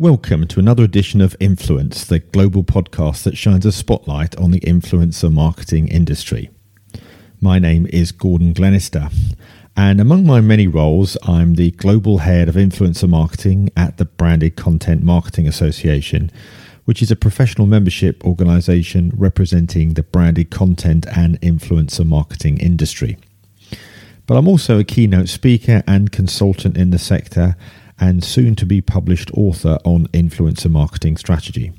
Welcome to another edition of Influence, the global podcast that shines a spotlight on the influencer marketing industry. My name is Gordon Glenister, and among my many roles, I'm the global head of influencer marketing at the Branded Content Marketing Association, which is a professional membership organization representing the branded content and influencer marketing industry. But I'm also a keynote speaker and consultant in the sector and soon to be published author on influencer marketing strategy.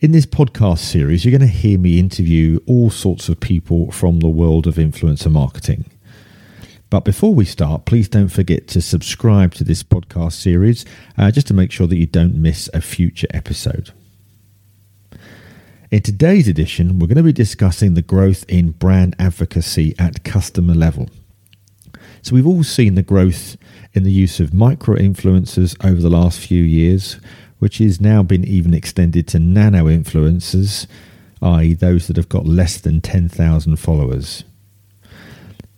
In this podcast series, you're going to hear me interview all sorts of people from the world of influencer marketing. But before we start, please don't forget to subscribe to this podcast series uh, just to make sure that you don't miss a future episode. In today's edition, we're going to be discussing the growth in brand advocacy at customer level. So, we've all seen the growth in the use of micro influencers over the last few years, which has now been even extended to nano influencers, i.e., those that have got less than 10,000 followers.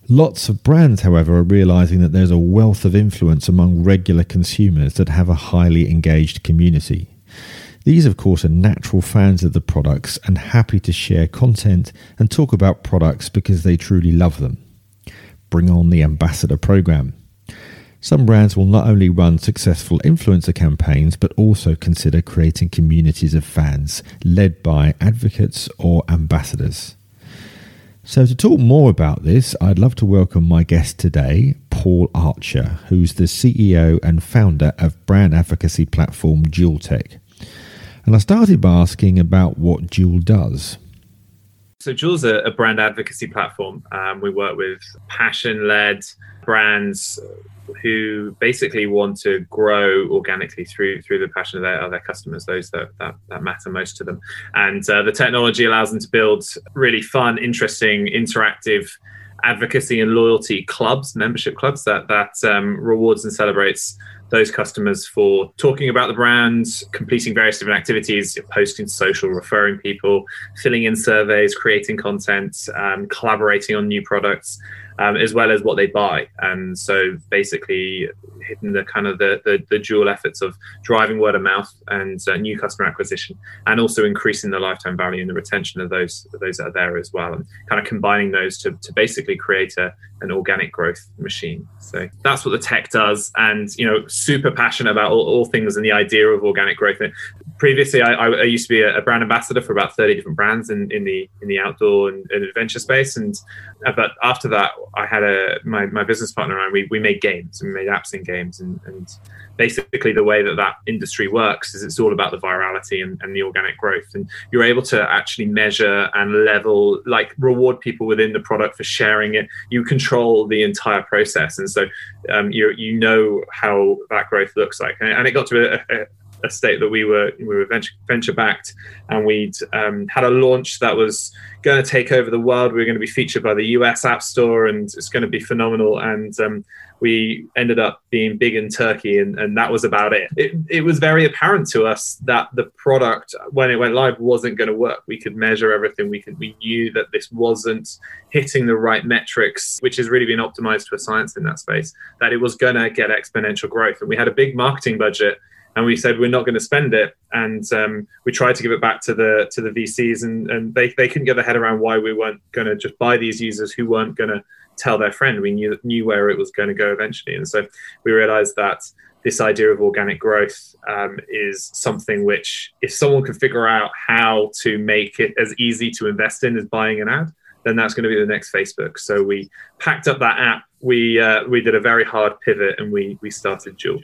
Lots of brands, however, are realizing that there's a wealth of influence among regular consumers that have a highly engaged community. These, of course, are natural fans of the products and happy to share content and talk about products because they truly love them. Bring on the ambassador program. Some brands will not only run successful influencer campaigns, but also consider creating communities of fans led by advocates or ambassadors. So, to talk more about this, I'd love to welcome my guest today, Paul Archer, who's the CEO and founder of brand advocacy platform Duel Tech. And I started by asking about what Duel does. So, Duel's a, a brand advocacy platform. Um, we work with passion led brands who basically want to grow organically through through the passion of their, of their customers, those that, that, that matter most to them. And uh, the technology allows them to build really fun, interesting, interactive advocacy and loyalty clubs, membership clubs that that um, rewards and celebrates those customers for talking about the brand, completing various different activities, posting social, referring people, filling in surveys, creating content, um, collaborating on new products um, as well as what they buy. And so basically hitting the kind of the, the, the dual efforts of driving word of mouth and uh, new customer acquisition, and also increasing the lifetime value and the retention of those of those that are there as well, and kind of combining those to, to basically create a, an organic growth machine. So that's what the tech does, and you know, super passionate about all, all things and the idea of organic growth previously I, I, used to be a, brand ambassador for about 30 different brands in, in the in the outdoor and, and, adventure space. And uh, but after that i had a my, my business partner and we, we made games and made apps and games. And, and basically the way that that industry works is it's all about the virality and, and the organic growth. And you're able to actually measure and level like reward people within the product for sharing it. You control the entire process. And so um, you you know how that growth looks like. And, and it got to a, a a state that we were we were venture, venture backed, and we'd um, had a launch that was going to take over the world. We were going to be featured by the US App Store, and it's going to be phenomenal. And um, we ended up being big in Turkey, and, and that was about it. it. It was very apparent to us that the product, when it went live, wasn't going to work. We could measure everything. We could we knew that this wasn't hitting the right metrics, which has really been optimized for science in that space. That it was going to get exponential growth, and we had a big marketing budget and we said we're not going to spend it. And um, we tried to give it back to the to the vcs and, and they, they couldn't get their head around why we weren't going to just buy these users who weren't going to tell their friend. We knew knew where it was going to go eventually. And so we realized that this idea of organic growth um, is something which if someone can figure out how to make it as easy to invest in as buying an ad then that's going to be the next facebook. So we packed up that app. We uh, we did a very hard pivot and we we started Duel.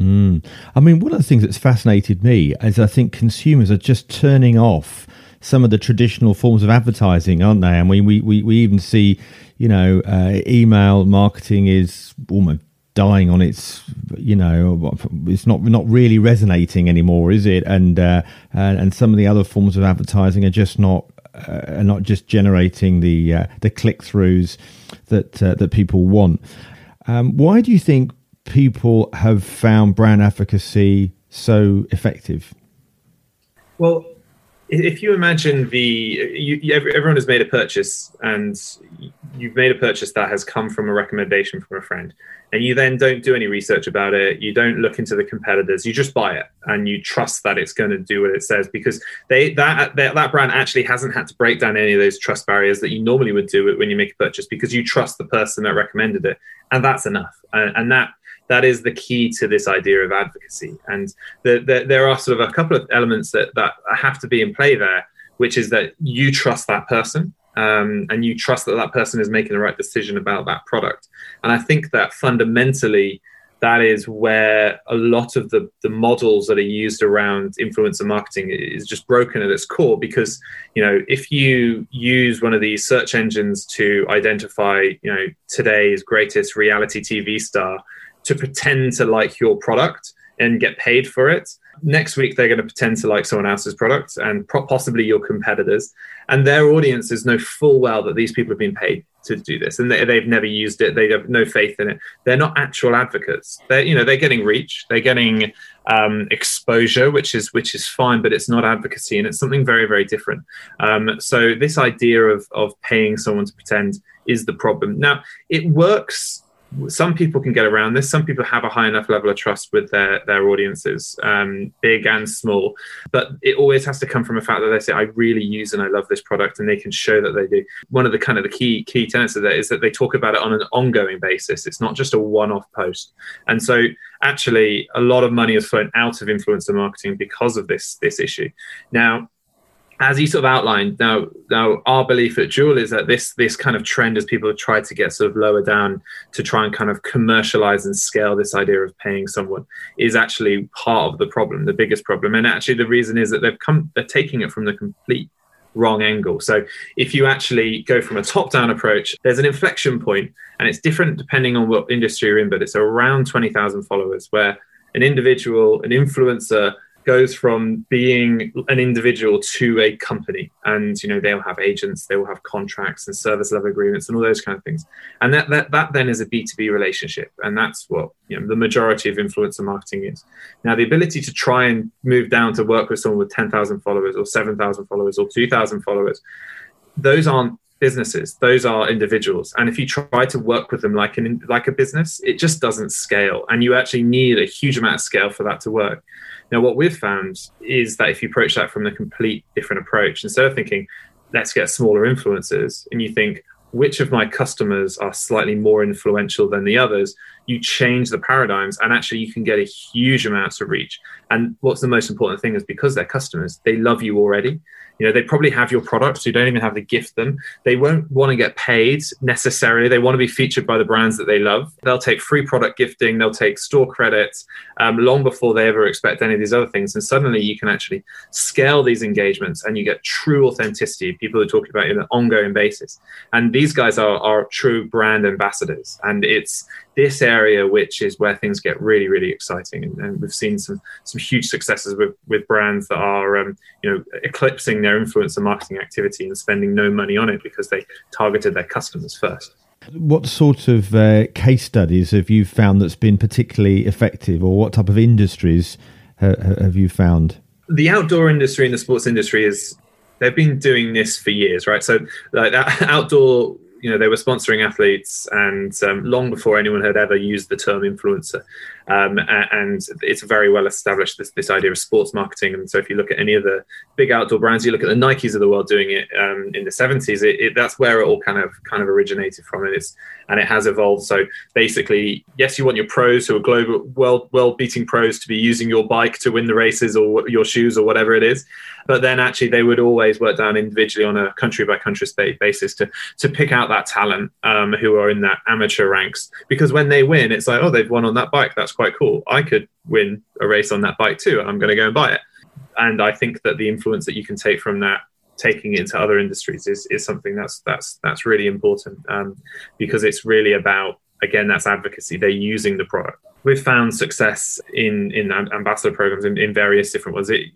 Mm. I mean, one of the things that's fascinated me is I think consumers are just turning off some of the traditional forms of advertising, aren't they? I mean, we, we, we even see, you know, uh, email marketing is almost dying on its you know it's not not really resonating anymore is it and uh, and, some of the other forms of advertising are just not uh, are not just generating the uh, the click throughs that uh, that people want um, why do you think people have found brand advocacy so effective? Well, if you imagine the you, everyone has made a purchase and you've made a purchase that has come from a recommendation from a friend and you then don't do any research about it you don't look into the competitors you just buy it and you trust that it's going to do what it says because they that, that that brand actually hasn't had to break down any of those trust barriers that you normally would do it when you make a purchase because you trust the person that recommended it and that's enough and, and that that is the key to this idea of advocacy. And the, the, there are sort of a couple of elements that, that have to be in play there, which is that you trust that person um, and you trust that that person is making the right decision about that product. And I think that fundamentally, that is where a lot of the, the models that are used around influencer marketing is just broken at its core because you know if you use one of these search engines to identify you know today's greatest reality tv star to pretend to like your product and get paid for it. Next week, they're going to pretend to like someone else's product and possibly your competitors. And their audiences know full well that these people have been paid to do this and they, have never used it. They have no faith in it. They're not actual advocates. They're, you know, they're getting reach, they're getting um, exposure, which is, which is fine, but it's not advocacy and it's something very, very different. Um, so this idea of, of paying someone to pretend is the problem. Now, it works some people can get around this. Some people have a high enough level of trust with their their audiences, um, big and small. But it always has to come from a fact that they say, "I really use and I love this product," and they can show that they do. One of the kind of the key key tenets of that is that they talk about it on an ongoing basis. It's not just a one off post. And so, actually, a lot of money has flown out of influencer marketing because of this this issue. Now as you sort of outlined, now now our belief at Duel is that this this kind of trend, as people have tried to get sort of lower down to try and kind of commercialize and scale this idea of paying someone, is actually part of the problem, the biggest problem. And actually, the reason is that they've come, they're taking it from the complete wrong angle. So if you actually go from a top down approach, there's an inflection point, and it's different depending on what industry you're in, but it's around twenty thousand followers, where an individual, an influencer goes from being an individual to a company. And you know they'll have agents they will have contracts and service level agreements and all those kind of things. And that that, that then is a b2b relationship. And that's what you know the majority of influencer marketing is. Now the ability to try and move down to work with someone with 10,000 followers or 7,000 followers or 2,000 followers those aren't businesses those are individuals. And if you try to work with them like an like a business it just doesn't scale. And you actually need a huge amount of scale for that to work. Now, what we've found is that if you approach that from a complete different approach, instead of thinking, let's get smaller influencers, and you think, which of my customers are slightly more influential than the others, you change the paradigms and actually you can get a huge amounts of reach. And what's the most important thing is because they're customers, they love you already. You know they probably have your product so you don't even have to gift them. They won't want to get paid necessarily. They want to be featured by the brands that they love. They'll take free product gifting they'll take store credits um, long before they ever expect any of these other things. And suddenly you can actually scale these engagements and you get true authenticity. People are talking about it on an ongoing basis. And these guys are, are true brand ambassadors. And it's this area which is where things get really really exciting. And, and we've seen some some huge successes with with brands that are um, you know eclipsing their influencer marketing activity and spending no money on it because they targeted their customers first. What sort of uh, case studies have you found that's been particularly effective or what type of industries ha- have you found? The outdoor industry and the sports industry is they've been doing this for years right? So like that outdoor you know they were sponsoring athletes and um, long before anyone had ever used the term influencer um, and it's very well established this, this idea of sports marketing. And so if you look at any of the big outdoor brands you look at the nikes of the world doing it um, in the 70s it, it, that's where it all kind of kind of originated from. And it's and it has evolved. So basically yes you want your pros who are global world world beating pros to be using your bike to win the races or your shoes or whatever it is. But then actually they would always work down individually on a country by country state basis to to pick out that talent um, who are in that amateur ranks. Because when they win it's like oh they've won on that bike. That's quite cool. I could win a race on that bike too i'm going to go and buy it. And i think that the influence that you can take from that taking it into other industries is, is something that's that's that's really important um, because it's really about again that's advocacy. They're using the product. We've found success in in ambassador programs in, in various different ones. It,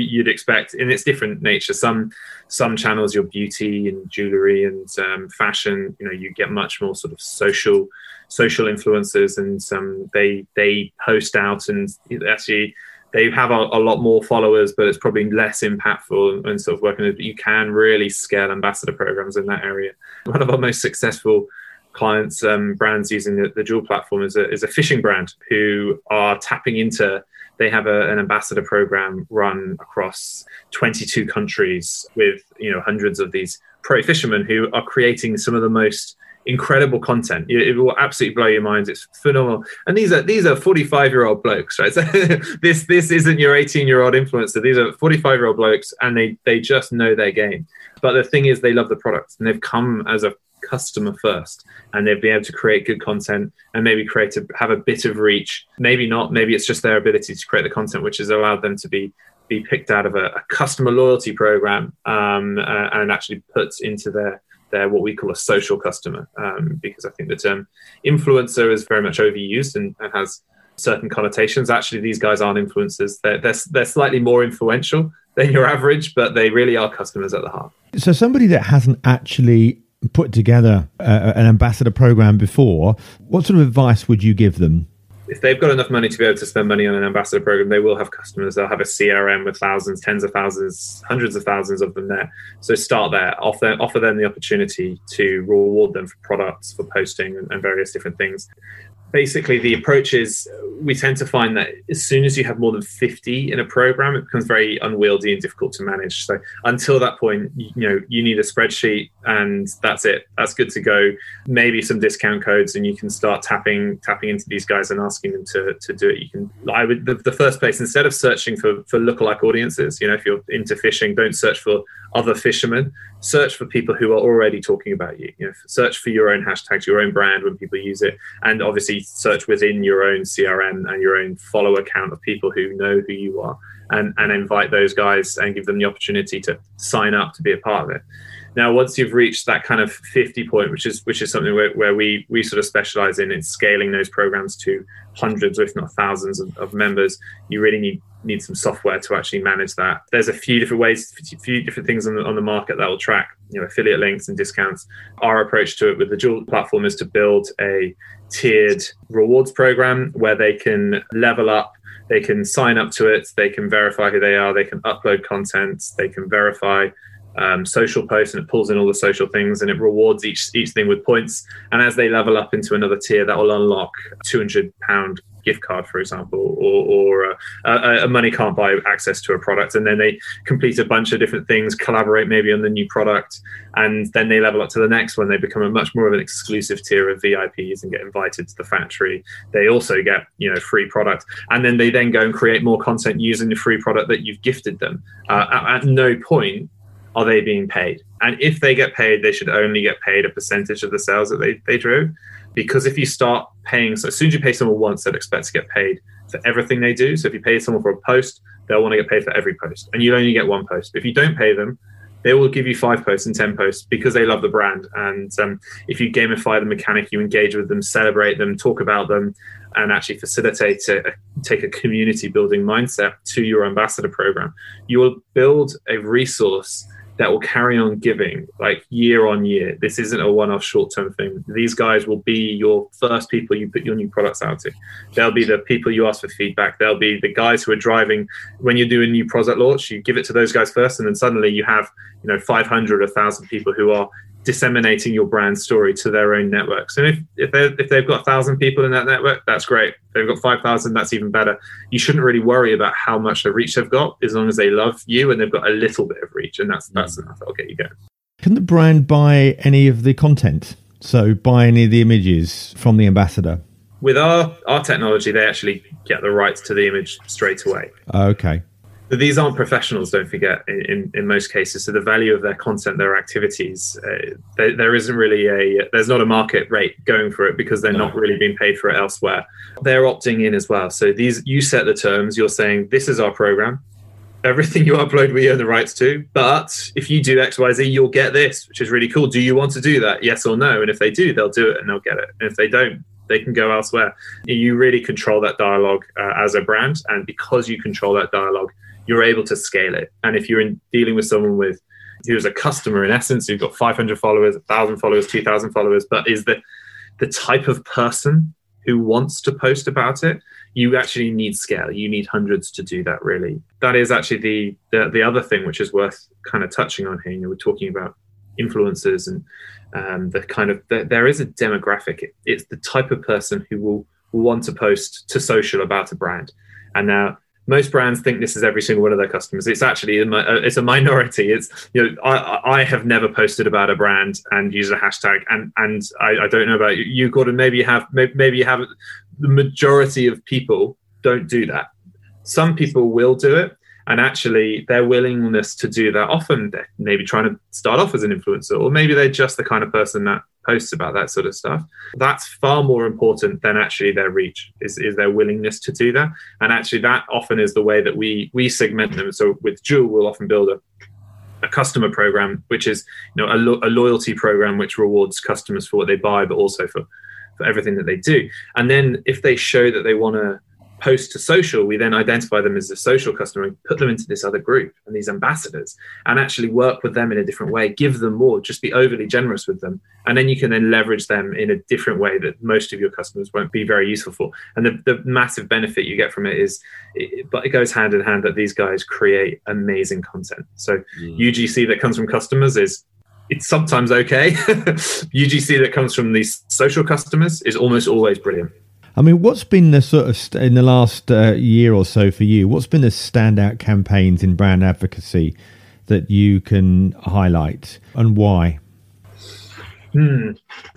you, would expect in its different nature. Some some channels, your beauty and jewelry and um, fashion, you know, you get much more sort of social social influencers, and um, they they post out and actually they have a, a, lot more followers, but it's probably less impactful and sort of working. You can really scale ambassador programs in that area. One of our most successful clients, um, brands using the, the Duel platform is a, is a fishing brand who are tapping into. They have a, an ambassador program run across 22 countries with you know hundreds of these pro fishermen who are creating some of the most incredible content. It will absolutely blow your minds. It's phenomenal. And these are these are 45 year old blokes, right? So this this isn't your 18 year old influencer. These are 45 year old blokes, and they they just know their game. But the thing is, they love the product, and they've come as a customer first, and they've been able to create good content and maybe create a, have a bit of reach. Maybe not. Maybe it's just their ability to create the content which has allowed them to be be picked out of a, a customer loyalty program um, uh, and actually put into their they're what we call a social customer um, because I think the term influencer is very much overused and, and, has certain connotations. Actually, these guys aren't influencers. They're, they're, they're slightly more influential than your average, but they really are customers at the heart. So somebody that hasn't actually put together uh, an ambassador program before, what sort of advice would you give them if they've got enough money to be able to spend money on an ambassador program, they will have customers. They'll have a CRM with thousands, tens of thousands, hundreds of thousands of them there. So start there. Offer offer them the opportunity to reward them for products, for posting, and, and various different things basically the approach is we tend to find that as soon as you have more than 50 in a program it becomes very unwieldy and difficult to manage. So until that point you know you need a spreadsheet and that's it. That's good to go. Maybe some discount codes and you can start tapping tapping into these guys and asking them to, to do it. You can i would the, the first place instead of searching for for lookalike audiences you know if you're into fishing don't search for other fishermen. Search for people who are already talking about you. You know search for your own hashtags your own brand when people use it. And obviously search within your own crm and your own follower count of people who know who you are. And and invite those guys and give them the opportunity to sign up to be a part of it now, once you've reached that kind of 50 point, which is which is something where, where we we sort of specialize in, in scaling those programs to hundreds, if not thousands, of, of members, you really need need some software to actually manage that. There's a few different ways, a few different things on the, on the market that will track, you know, affiliate links and discounts. Our approach to it with the Duel platform is to build a tiered rewards program where they can level up they can sign up to it they can verify who they are they can upload content they can verify um, social posts and it pulls in all the social things and it rewards each each thing with points. And as they level up into another tier, that will unlock 200 pound gift card, for example, or, or uh, a, money can't buy access to a product. And then they complete a bunch of different things, collaborate maybe on the new product, and then they level up to the next one. They become a much more of an exclusive tier of VIPs and get invited to the factory. They also get you know free product, and then they then go and create more content using the free product that you've gifted them. Uh, at, at no point are they being paid? And if they get paid, they should only get paid a percentage of the sales that they, they drove. Because if you start paying, so as soon as you pay someone once, they'll expect to get paid for everything they do. So if you pay someone for a post, they'll want to get paid for every post. And you only get one post. If you don't pay them, they will give you five posts and 10 posts because they love the brand. And um, if you gamify the mechanic, you engage with them, celebrate them, talk about them, and actually facilitate a, take a community building mindset to your ambassador program, you will build a resource that will carry on giving like year on year. This isn't a one off short term thing. These guys will be your first people you put your new products out to. They'll be the people you ask for feedback. They'll be the guys who are driving when you do a new product launch, you give it to those guys first, and then suddenly you have, you know, 500, 1,000 people who are disseminating your brand story to their own networks. And if if, if they've got a thousand people in that network, that's great. If they've got five thousand, that's even better. You shouldn't really worry about how much of reach they've got, as long as they love you and they've got a little bit of reach, and that's that's mm. enough. That'll get you going. Can the brand buy any of the content? So buy any of the images from the ambassador? With our our technology, they actually get the rights to the image straight away. Okay. But these aren't professionals, don't forget, in, in, most cases. So the value of their content, their activities, uh, there, there isn't really a, there's not a market rate going for it because they're no. not really being paid for it elsewhere. They're opting in as well. So these, you set the terms, you're saying, this is our program. Everything you upload, we own the rights to. But if you do X, Y, Z, you'll get this, which is really cool. Do you want to do that? Yes or no? And if they do, they'll do it and they'll get it. And if they don't, they can go elsewhere. You really control that dialogue uh, as a brand. And because you control that dialogue, you're able to scale it. And if you're in dealing with someone with who's a customer in essence, who's got 500 followers, 1,000 followers, 2,000 followers, but is the the type of person who wants to post about it, you actually need scale. You need hundreds to do that. Really, that is actually the the, the other thing which is worth kind of touching on here. You know, we're talking about influencers and um, the kind of the, there is a demographic. It, it's the type of person who will want to post to social about a brand. And now most brands think this is every single one of their customers. It's actually a, uh, it's a minority. It's you know I, I have never posted about a brand and used a hashtag, and and I, I don't know about you, you Gordon. Maybe you have maybe you have the majority of people don't do that. Some people will do it, and actually their willingness to do that often they're maybe trying to start off as an influencer, or maybe they're just the kind of person that posts about that sort of stuff. That's far more important than actually their reach is, is their willingness to do that. And actually that often is the way that we we segment them. So with Duel, we'll often build a a customer program, which is you know a, lo- a loyalty program which rewards customers for what they buy, but also for for everything that they do. And then if they show that they want to post to social, we then identify them as a social customer and put them into this other group and these ambassadors and actually work with them in a different way, give them more, just be overly generous with them. And then you can then leverage them in a different way that most of your customers won't be very useful for. And the, the massive benefit you get from it is, it, but it goes hand in hand that these guys create amazing content. So mm. UGC that comes from customers is it's sometimes okay. UGC that comes from these social customers is almost always brilliant. I mean, what's been the sort of st- in the last uh, year or so for you? What's been the standout campaigns in brand advocacy that you can highlight, and why? Hmm.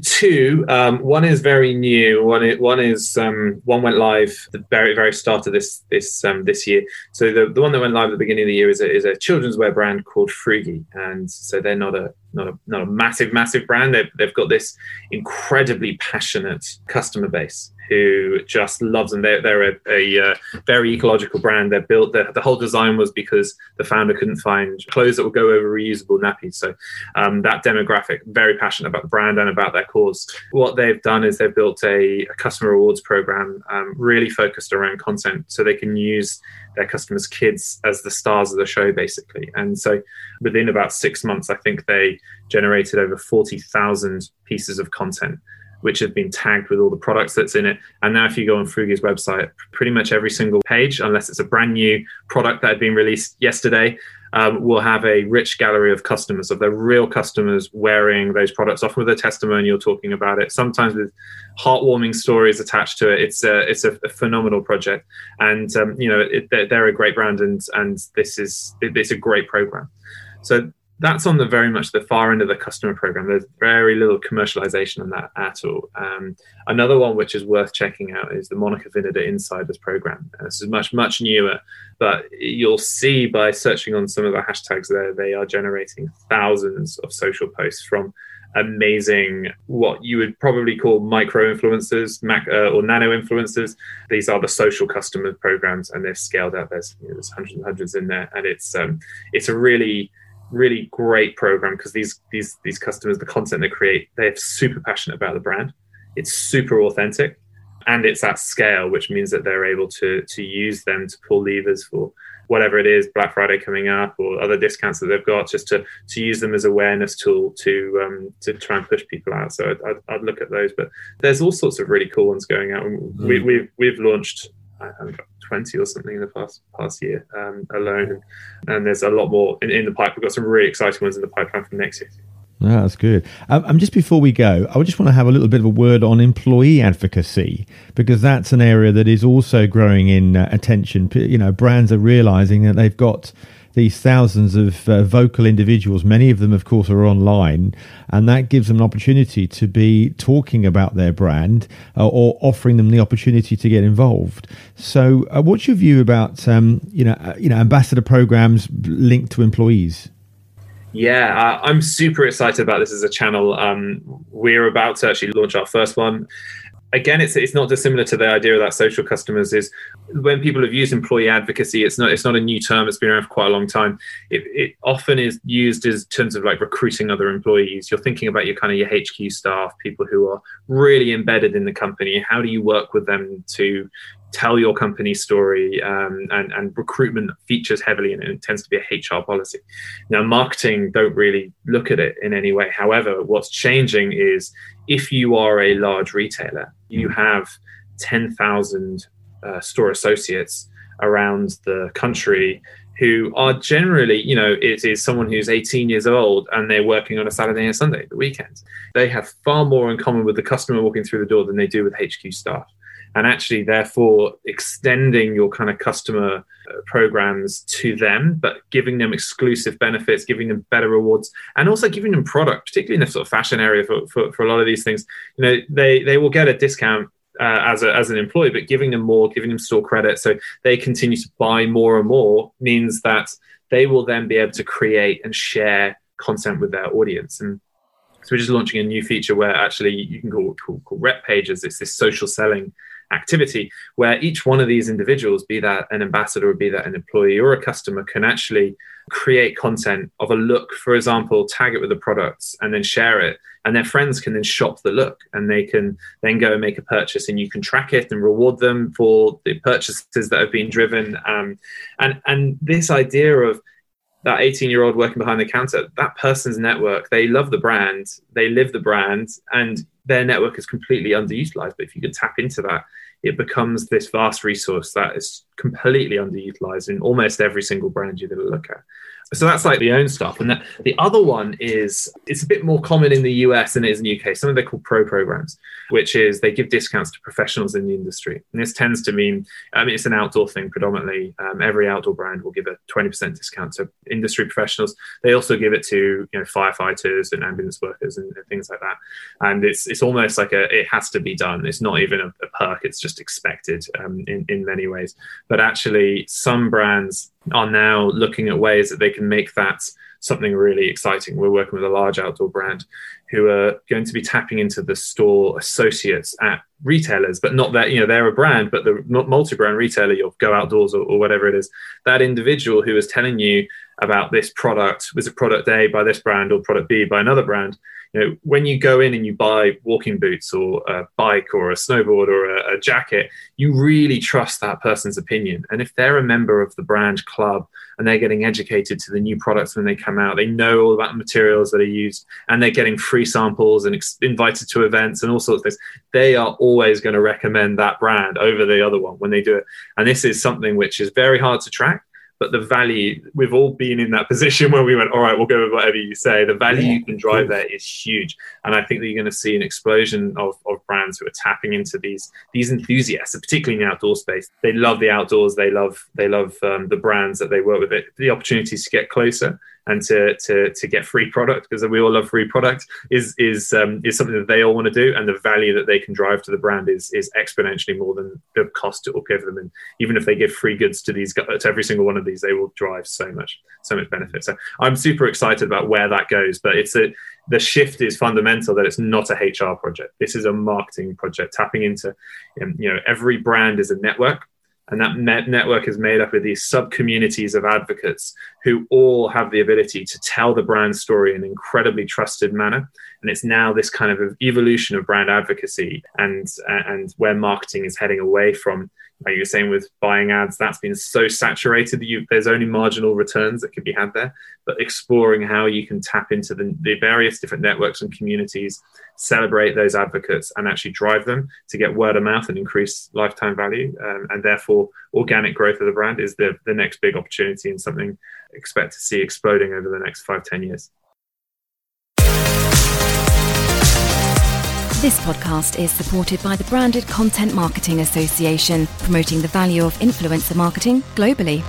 Two. Um, one is very new. One one is um, one went live the very very start of this this um, this year. So the, the one that went live at the beginning of the year is a, is a children's wear brand called Frugi, and so they're not a not a not a massive massive brand. They've they've got this incredibly passionate customer base who just loves them. They're, they're a, a uh, very ecological brand. They're built, the, the whole design was because the founder couldn't find clothes that would go over reusable nappies. So um, that demographic, very passionate about the brand and about their cause. What they've done is they've built a, a customer rewards program um, really focused around content so they can use their customers' kids as the stars of the show, basically. And so within about six months, I think they generated over 40,000 pieces of content which have been tagged with all the products that's in it. And now, if you go on Frugi's website, pretty much every single page, unless it's a brand new product that had been released yesterday, um, will have a rich gallery of customers, of their real customers wearing those products, often with a testimonial talking about it, sometimes with heartwarming stories attached to it. It's a, it's a phenomenal project. And, um, you know, it, they're, a great brand and, and this is, it's a great program. So that's on the very much the far end of the customer program. There's very little commercialization on that at all. Um, another one which is worth checking out is the Monica Vinader Insiders program. Uh, this is much much newer, but you'll see by searching on some of the hashtags there, they are generating thousands of social posts from amazing what you would probably call micro influencers mac, uh, or nano influencers these are the social customer programs and they've scaled out there's, you know, there's hundreds and hundreds in there and it's um, it's a really really great program because these these these customers, the content they create, they're super passionate about the brand. It's super authentic, and it's at scale, which means that they're able to to use them to pull levers for whatever it is, Black Friday coming up or other discounts that they've got, just to to use them as awareness tool to um, to try and push people out. So I'd, I'd, I'd, look at those, but there's all sorts of really cool ones going out. Mm. We, we've we've launched. I haven't got 20 or something in the past past year um, alone. And there's a lot more in, in, the pipe. We've got some really exciting ones in the pipeline for next year. Yeah, that's good. Um, and just before we go, I just want to have a little bit of a word on employee advocacy because that's an area that is also growing in uh, attention. You know, brands are realizing that they've got these thousands of uh, vocal individuals. Many of them, of course, are online, and that gives them an opportunity to be talking about their brand uh, or offering them the opportunity to get involved. So, uh, what's your view about um, you know uh, you know ambassador programs linked to employees? Yeah, uh, I'm super excited about this as a channel. Um, we're about to actually launch our first one again, it's it's not dissimilar to the idea of that social customers. Is when people have used employee advocacy, it's not it's not a new term. It's been around for quite a long time. It, it often is used as terms of like recruiting other employees. You're thinking about your kind of your HQ staff, people who are really embedded in the company. How do you work with them to tell your company story, um, and, and recruitment features heavily and it tends to be a HR policy. Now, marketing don't really look at it in any way. However, what's changing is if you are a large retailer, you have 10,000 uh, store associates around the country who are generally, you know, it is someone who's 18 years old and they're working on a Saturday and Sunday, the weekends. They have far more in common with the customer walking through the door than they do with HQ staff. And actually, therefore, extending your kind of customer uh, programs to them, but giving them exclusive benefits, giving them better rewards, and also giving them product, particularly in the sort of fashion area for, for, for a lot of these things. You know, they, they will get a discount uh, as, a, as an employee, but giving them more, giving them store credit so they continue to buy more and more means that they will then be able to create and share content with their audience. And so we're just launching a new feature where actually you can call, call, call rep pages. It's this social selling activity where each one of these individuals, be that an ambassador or be that an employee or a customer, can actually create content of a look, for example, tag it with the products and then share it. And their friends can then shop the look and they can then go and make a purchase and you can track it and reward them for the purchases that have been driven. Um, and, and this idea of that 18 year old working behind the counter, that person's network, they love the brand, they live the brand, and their network is completely underutilized. But if you can tap into that, it becomes this vast resource that is completely underutilized in almost every single brand you're going to look at. So that's like the own stuff. And the other one is it's a bit more common in the US than it is in the UK. Some of they're called pro programs, which is they give discounts to professionals in the industry. And this tends to mean, I mean, it's an outdoor thing predominantly. Um, every outdoor brand will give a 20% discount to industry professionals. They also give it to, you know, firefighters and ambulance workers and, and things like that. And it's, it's almost like a, it has to be done. It's not even a, a perk. It's just expected um, in, in many ways. But actually some brands are now looking at ways that they can make that something really exciting. We're working with a large outdoor brand who are going to be tapping into the store associates at retailers, but not that, you know, they're a brand, but the multi brand retailer, you'll go outdoors or, or, whatever it is. That individual who is telling you about this product, was it product A by this brand or product B by another brand? You know, when you go in and you buy walking boots or a bike or a snowboard or a, a, jacket, you really trust that person's opinion. And if they're a member of the brand club and they're getting educated to the new products when they come out, they know all about the materials that are used and they're getting free samples and ex- invited to events and all sorts of things, they are always going to recommend that brand over the other one when they do it. And this is something which is very hard to track but the value we've all been in that position where we went all right we'll go with whatever you say. The value yeah, you can drive there is huge. And i think that you're going to see an explosion of, of brands who are tapping into these these enthusiasts particularly in the outdoor space. They love the outdoors. They love they love um, the brands that they work with. It the opportunities to get closer and to to to get free product because we all love free product is is um, is something that they all want to do, and the value that they can drive to the brand is is exponentially more than the cost it will give them. And even if they give free goods to these to every single one of these, they will drive so much so much benefit. So I'm super excited about where that goes, but it's a the shift is fundamental that it's not a HR project. This is a marketing project tapping into, um, you know, every brand is a network and that net network is made up of these sub communities of advocates who all have the ability to tell the brand story in an incredibly trusted manner. And it's now this kind of evolution of brand advocacy and, and where marketing is heading away from like you were saying with buying ads, that's been so saturated that you, there's only marginal returns that can be had there. But exploring how you can tap into the, the various different networks and communities, celebrate those advocates, and actually drive them to get word of mouth and increase lifetime value, um, and therefore organic growth of the brand is the, the next big opportunity and something expect to see exploding over the next five ten years. This podcast is supported by the Branded Content Marketing Association, promoting the value of influencer marketing globally.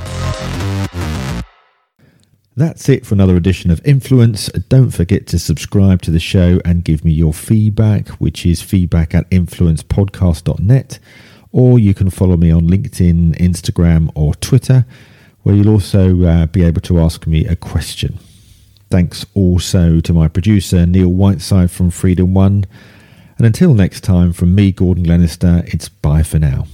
That's it for another edition of Influence. Don't forget to subscribe to the show and give me your feedback, which is feedback at influencepodcast.net. Or you can follow me on LinkedIn, Instagram, or Twitter, where you'll also uh, be able to ask me a question. Thanks also to my producer, Neil Whiteside from Freedom One. And until next time, from me, Gordon Glenister, it's bye for now.